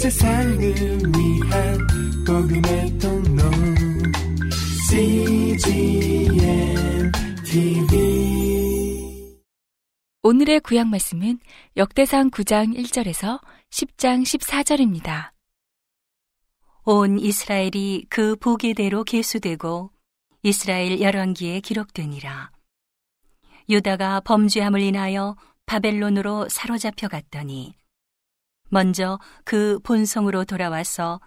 세상을 위한 복음의 통로 CGM TV 오늘의 구약 말씀은 역대상 9장 1절에서 10장 14절입니다. 온 이스라엘이 그 보기대로 계수되고 이스라엘 열왕기에 기록되니라. 유다가 범죄함을 인하여 바벨론으로 사로잡혀 갔더니 먼저 그 본성으로 돌아와서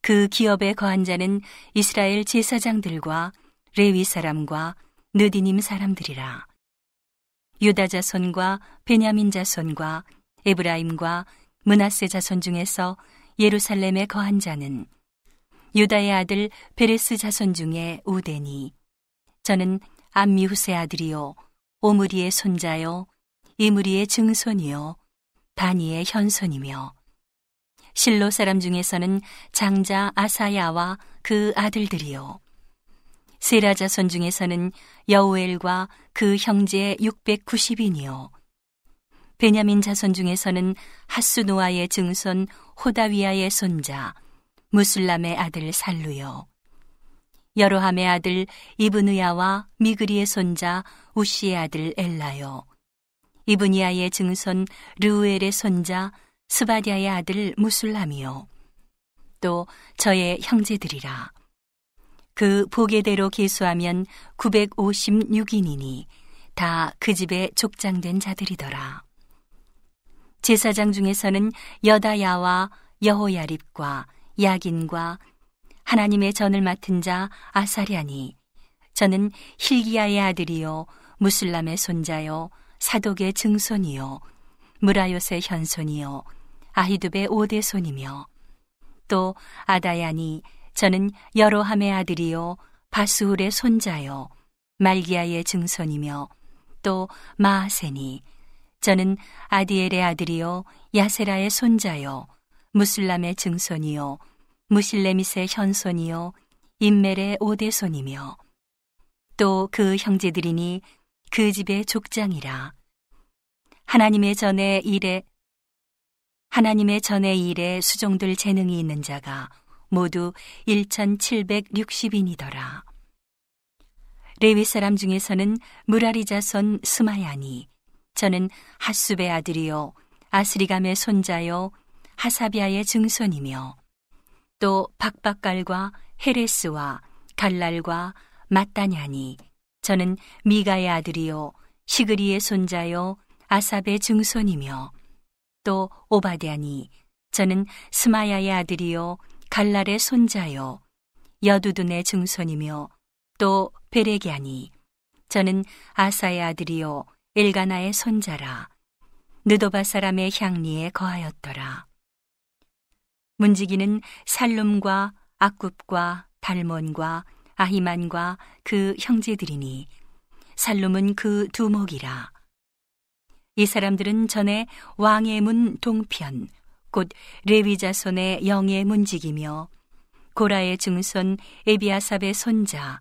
그 기업에 거한 자는 이스라엘 제사장들과 레위 사람과 느디님 사람들이라. 유다 자손과 베냐민 자손과 에브라임과 문하세 자손 중에서 예루살렘에 거한 자는 유다의 아들 베레스 자손 중에 우데니 저는 암미후세 아들이요 오므리의 손자요 이므리의 증손이요 바니의 현손이며 실로 사람 중에서는 장자 아사야와 그 아들들이요. 세라 자손 중에서는 여우엘과 그 형제 690인이요. 베냐민 자손 중에서는 하수노아의 증손 호다위아의 손자 무슬람의 아들 살루요. 여로함의 아들 이브느야와 미그리의 손자 우시의 아들 엘라요 이브니아의 증손 르우엘의 손자 스바디아의 아들 무술람이요. 또 저의 형제들이라. 그 보게대로 계수하면 956인이니 다 그 집에 족장된 자들이더라. 제사장 중에서는 여다야와 여호야립과 야긴과 하나님의 전을 맡은 자 아사랴니 저는 힐기야의 아들이요 무슬람의 손자요 사독의 증손이요. 무라요의 현손이요. 아히둡의 오대손이며 또 아다야니 저는 여로함의 아들이요. 바스울의 손자요. 말기야의 증손이며 또 마하세니 저는 아디엘의 아들이요. 야세라의 손자요. 무슬람의 증손이요. 무실레밋의 현손이요. 인멜의 오대손이며 또 그 형제들이니 그 집의 족장이라 하나님의 전에 일에 하나님의 전에 일에 수종들 재능이 있는 자가 모두 1760인이더라. 레위 사람 중에서는 무라리 자손 스마야니 저는 하수베 아들이요 아스리감의 손자요 하사비아의 증손이며 또 박박갈과 헤레스와 갈랄과 마따냐니 저는 미가의 아들이요 시그리의 손자요 아삽의 증손이며 또 오바데아니 저는 스마야의 아들이요 갈랄의 손자요 여두둔의 증손이며 또 베레기아니 저는 아사의 아들이요 엘가나의 손자라 느도바 사람의 향리에 거하였더라. 문지기는 살룸과 아굽과 달몬과 아히만과 그 형제들이니 살룸은 그 두목이라. 이 사람들은 전에 왕의 문 동편 곧 레위 자손의 영의 문지기며 고라의 증손 에비아삽의 손자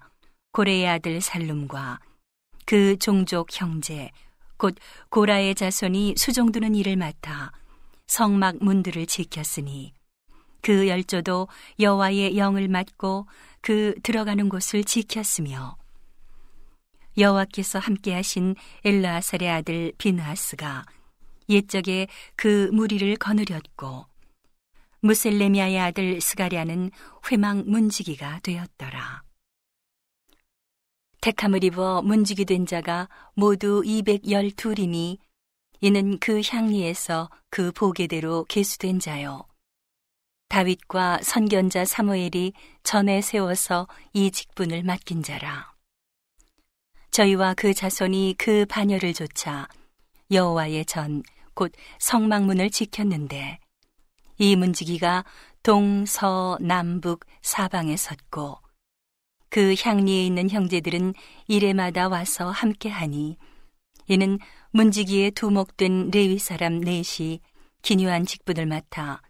고레의 아들 살룸과 그 종족 형제 곧 고라의 자손이 수종두는 일을 맡아 성막 문들을 지켰으니 그 열조도 여호와의 영을 맡고 그 들어가는 곳을 지켰으며 여호와께서 함께하신 엘라살의 아들 비느하스가 옛적에 그 무리를 거느렸고 무셀레미아의 아들 스가랴는 회망 문지기가 되었더라. 택함을 입어 문지기 된 자가 모두 212이니 이는 그 향리에서 그 보게대로 계수된 자요. 다윗과 선견자 사무엘이 전에 세워서 이 직분을 맡긴 자라. 저희와 그 자손이 그 반열을 조차 여호와의 전, 곧 성막문을 지켰는데 이 문지기가 동, 서, 남북 사방에 섰고 그 향리에 있는 형제들은 이래마다 와서 함께하니 이는 문지기에 두목된 레위 사람 넷이 기묘한 직분을 맡아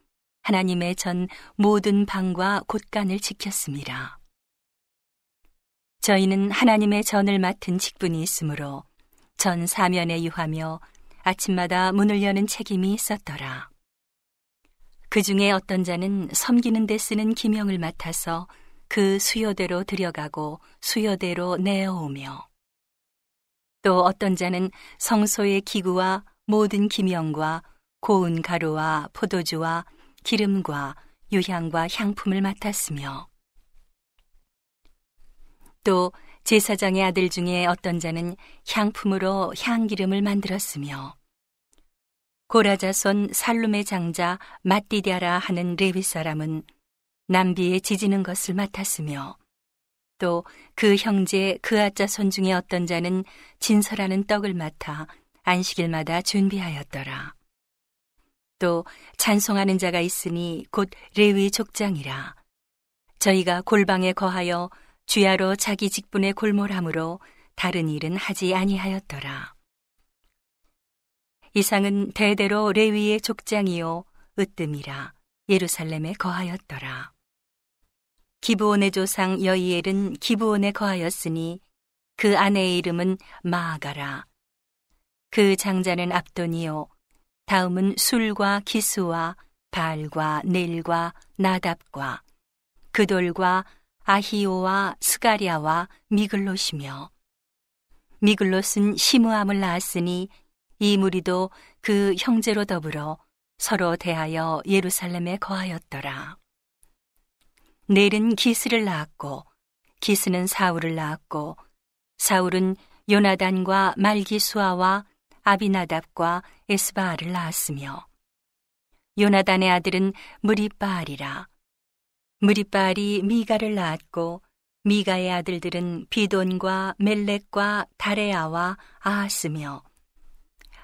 하나님의 전 모든 방과 곳간을 지켰습니다. 저희는 하나님의 전을 맡은 직분이 있으므로 전 사면에 유하며 아침마다 문을 여는 책임이 있었더라. 그 중에 어떤 자는 섬기는 데 쓰는 기명을 맡아서 그 수요대로 들여가고 수요대로 내어오며 또 어떤 자는 성소의 기구와 모든 기명과 고운 가루와 포도주와 기름과 유향과 향품을 맡았으며. 또 제사장의 아들 중에 어떤 자는 향품으로 향기름을 만들었으며. 고라자손 살룸의 장자 마띠디아라 하는 레위 사람은 남비에 지지는 것을 맡았으며. 또 그 형제 그아자 손 중에 어떤 자는 진설하는 떡을 맡아 안식일마다 준비하였더라. 또 찬송하는 자가 있으니 곧 레위 족장이라. 저희가 골방에 거하여 주야로 자기 직분에 골몰함으로 다른 일은 하지 아니하였더라. 이상은 대대로 레위의 족장이요 으뜸이라 예루살렘에 거하였더라. 기브온의 조상 여이엘은 기브온에 거하였으니 그 아내의 이름은 마아가라. 그 장자는 압돈이요 다음은 술과 기수와 발과 넬과 나답과 그돌과 아히오와 스가리아와 미글롯이며 미글롯은 시므함을 낳았으니 이 무리도 그 형제로 더불어 서로 대하여 예루살렘에 거하였더라. 넬은 기스를 낳았고 기스는 사울을 낳았고 사울은 요나단과 말기수아와 아비나답과 에스바알을 낳았으며 요나단의 아들은 무리바알이라. 무리바알이 미가를 낳았고 미가의 아들들은 비돈과 멜렉과 다레아와 아하스며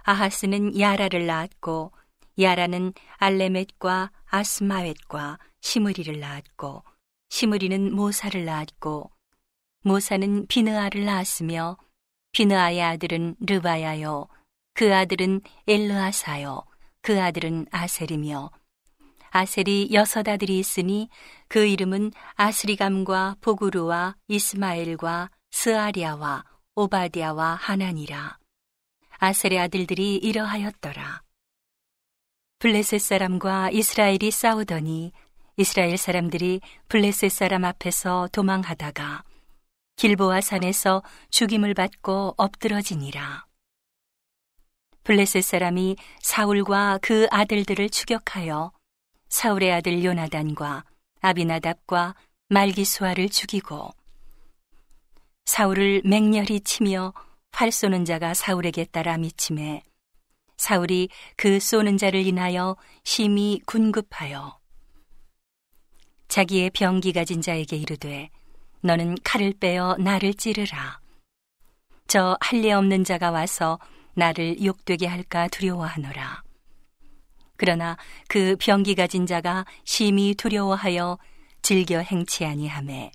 아하스는 야라를 낳았고 야라는 알레멧과 아스마웻과 시므리를 낳았고 시므리는 모사를 낳았고 모사는 비느아를 낳았으며 비느아의 아들은 르바야요 그 아들은 엘르아사요 그 아들은 아셀이며 아셀이 여섯 아들이 있으니 그 이름은 아스리감과 보구르와 이스마엘과 스아리아와 오바디아와 하나니라. 아셀의 아들들이 이러하였더라. 블레셋 사람과 이스라엘이 싸우더니 이스라엘 사람들이 블레셋 사람 앞에서 도망하다가 길보아 산에서 죽임을 받고 엎드러지니라. 블레셋 사람이 사울과 그 아들들을 추격하여 사울의 아들 요나단과 아비나답과 말기수아를 죽이고 사울을 맹렬히 치며 활 쏘는 자가 사울에게 따라 미침해 사울이 그 쏘는 자를 인하여 심히 군급하여 자기의 병기 가진 자에게 이르되 너는 칼을 빼어 나를 찌르라. 저 할례 없는 자가 와서 나를 욕되게 할까 두려워하노라. 그러나 그 병기 가진 자가 심히 두려워하여 즐겨 행치 아니하매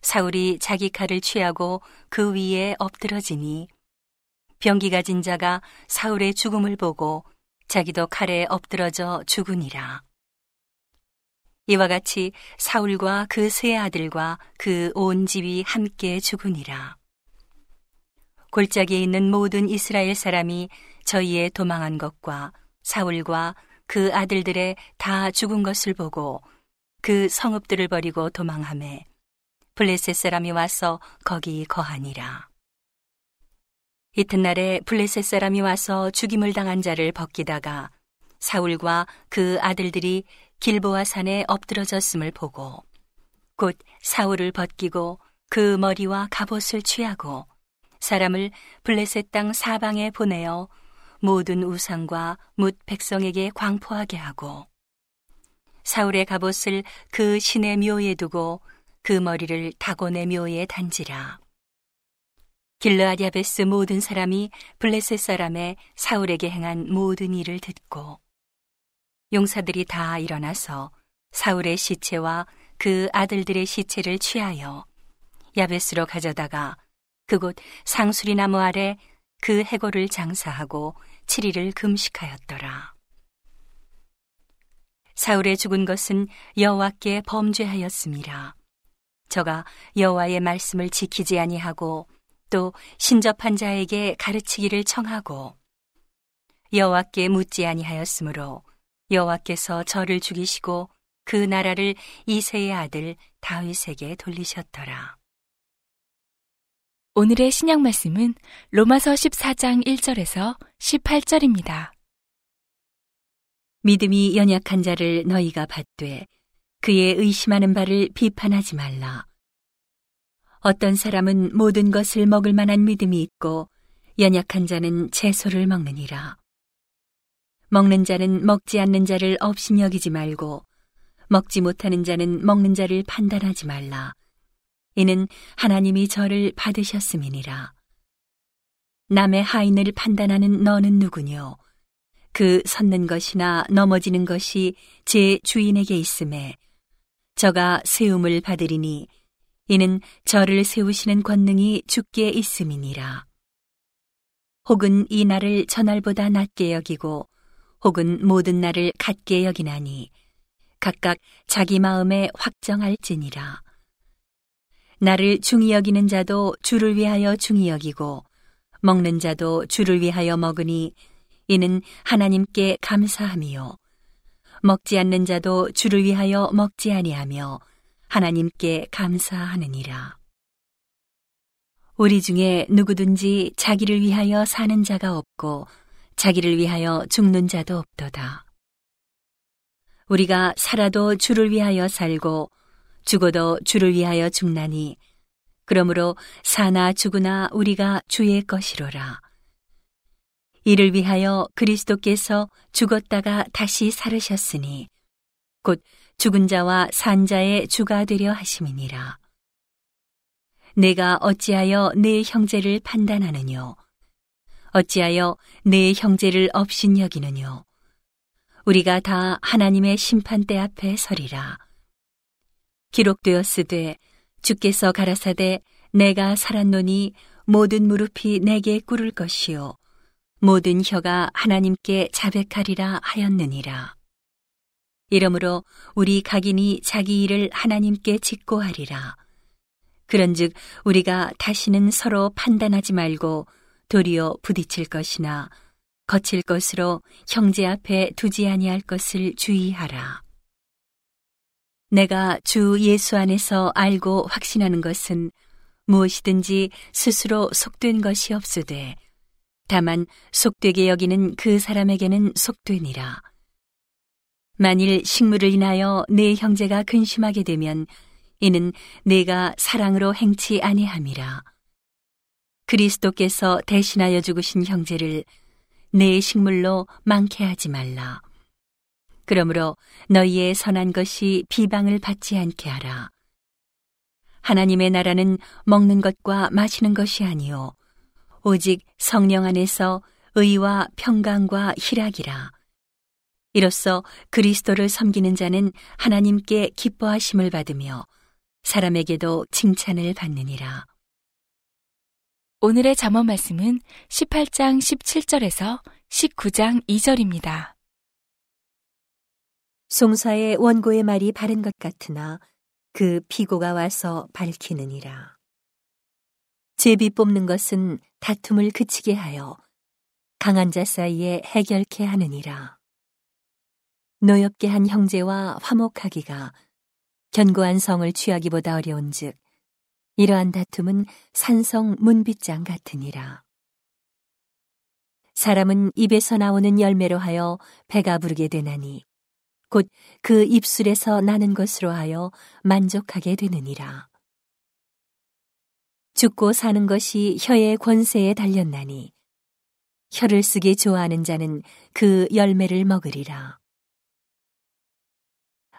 사울이 자기 칼을 취하고 그 위에 엎드러지니 병기 가진 자가 사울의 죽음을 보고 자기도 칼에 엎드러져 죽으니라. 이와 같이 사울과 그 세 아들과 그 온 집이 함께 죽으니라. 골짜기에 있는 모든 이스라엘 사람이 저희의 도망한 것과 사울과 그 아들들의 다 죽은 것을 보고 그 성읍들을 버리고 도망함에 블레셋 사람이 와서 거기 거하니라. 이튿날에 블레셋 사람이 와서 죽임을 당한 자를 벗기다가 사울과 그 아들들이 길보아 산에 엎드러졌음을 보고 곧 사울을 벗기고 그 머리와 갑옷을 취하고 사람을 블레셋 땅 사방에 보내어 모든 우상과 뭇 백성에게 광포하게 하고 사울의 갑옷을 그 신의 묘에 두고 그 머리를 다곤의 묘에 단지라. 길르아디 야베스 모든 사람이 블레셋 사람의 사울에게 행한 모든 일을 듣고 용사들이 다 일어나서 사울의 시체와 그 아들들의 시체를 취하여 야베스로 가져다가 그곳 상수리 나무 아래 그 해골을 장사하고 7일을 금식하였더라. 사울의 죽은 것은 여호와께 범죄하였습니다. 저가 여호와의 말씀을 지키지 아니하고 또 신접한 자에게 가르치기를 청하고 여호와께 묻지 아니하였으므로 여호와께서 저를 죽이시고 그 나라를 이세의 아들 다윗에게 돌리셨더라. 오늘의 신약 말씀은 로마서 14장 1절에서 18절입니다. 믿음이 연약한 자를 너희가 받되 그의 의심하는 바를 비판하지 말라. 어떤 사람은 모든 것을 먹을 만한 믿음이 있고 연약한 자는 채소를 먹느니라. 먹는 자는 먹지 않는 자를 없인 여기지 말고 먹지 못하는 자는 먹는 자를 판단하지 말라. 이는 하나님이 저를 받으셨음이니라. 남의 하인을 판단하는 너는 누구뇨? 그 섰는 것이나 넘어지는 것이 제 주인에게 있음에 저가 세움을 받으리니 이는 저를 세우시는 권능이 주께 있음이니라. 혹은 이 날을 저날보다 낮게 여기고 혹은 모든 날을 같게 여기나니 각각 자기 마음에 확정할지니라. 나를 중히 여기는 자도 주를 위하여 중히 여기고 먹는 자도 주를 위하여 먹으니 이는 하나님께 감사함이요. 먹지 않는 자도 주를 위하여 먹지 아니하며 하나님께 감사하느니라. 우리 중에 누구든지 자기를 위하여 사는 자가 없고 자기를 위하여 죽는 자도 없도다. 우리가 살아도 주를 위하여 살고 죽어도 주를 위하여 죽나니 그러므로 사나 죽으나 우리가 주의 것이로라. 이를 위하여 그리스도께서 죽었다가 다시 살으셨으니 곧 죽은 자와 산 자의 주가 되려 하심이니라. 내가 어찌하여 내 형제를 판단하느뇨? 어찌하여 내 형제를 없인 여기느뇨? 우리가 다 하나님의 심판대 앞에 서리라. 기록되었으되 주께서 가라사대 내가 살았노니 모든 무릎이 내게 꿇을 것이요 모든 혀가 하나님께 자백하리라 하였느니라. 이러므로 우리 각인이 자기 일을 하나님께 직고하리라. 그런즉 우리가 다시는 서로 판단하지 말고 도리어 부딪힐 것이나 거칠 것으로 형제 앞에 두지 아니할 것을 주의하라. 내가 주 예수 안에서 알고 확신하는 것은 무엇이든지 스스로 속된 것이 없으되 다만 속되게 여기는 그 사람에게는 속되니라. 만일 식물을 인하여 내 형제가 근심하게 되면 이는 내가 사랑으로 행치 아니함이라. 그리스도께서 대신하여 죽으신 형제를 내 식물로 많게 하지 말라. 그러므로 너희의 선한 것이 비방을 받지 않게 하라. 하나님의 나라는 먹는 것과 마시는 것이 아니요 오직 성령 안에서 의와 평강과 희락이라. 이로써 그리스도를 섬기는 자는 하나님께 기뻐하심을 받으며 사람에게도 칭찬을 받느니라. 오늘의 잠언 말씀은 18장 17절에서 19장 2절입니다. 송사의 원고의 말이 바른 것 같으나 그 피고가 와서 밝히느니라. 제비 뽑는 것은 다툼을 그치게 하여 강한 자 사이에 해결케 하느니라. 노엽게 한 형제와 화목하기가 견고한 성을 취하기보다 어려운즉 이러한 다툼은 산성 문빗장 같으니라. 사람은 입에서 나오는 열매로 하여 배가 부르게 되나니 곧 그 입술에서 나는 것으로 하여 만족하게 되느니라. 죽고 사는 것이 혀의 권세에 달렸나니 혀를 쓰기 좋아하는 자는 그 열매를 먹으리라.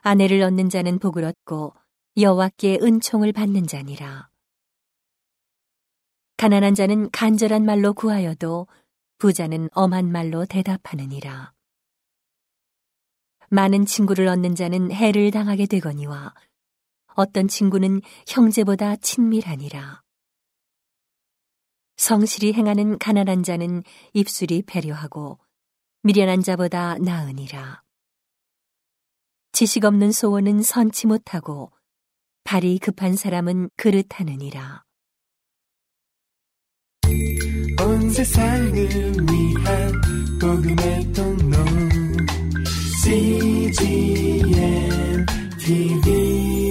아내를 얻는 자는 복을 얻고 여호와께 은총을 받는 자니라. 가난한 자는 간절한 말로 구하여도 부자는 엄한 말로 대답하느니라. 많은 친구를 얻는 자는 해를 당하게 되거니와 어떤 친구는 형제보다 친밀하니라. 성실히 행하는 가난한 자는 입술이 배려하고 미련한 자보다 나으니라. 지식 없는 소원은 선치 못하고 발이 급한 사람은 그릇하느니라. 온 세상을 위한 복음의 통로 CGM TV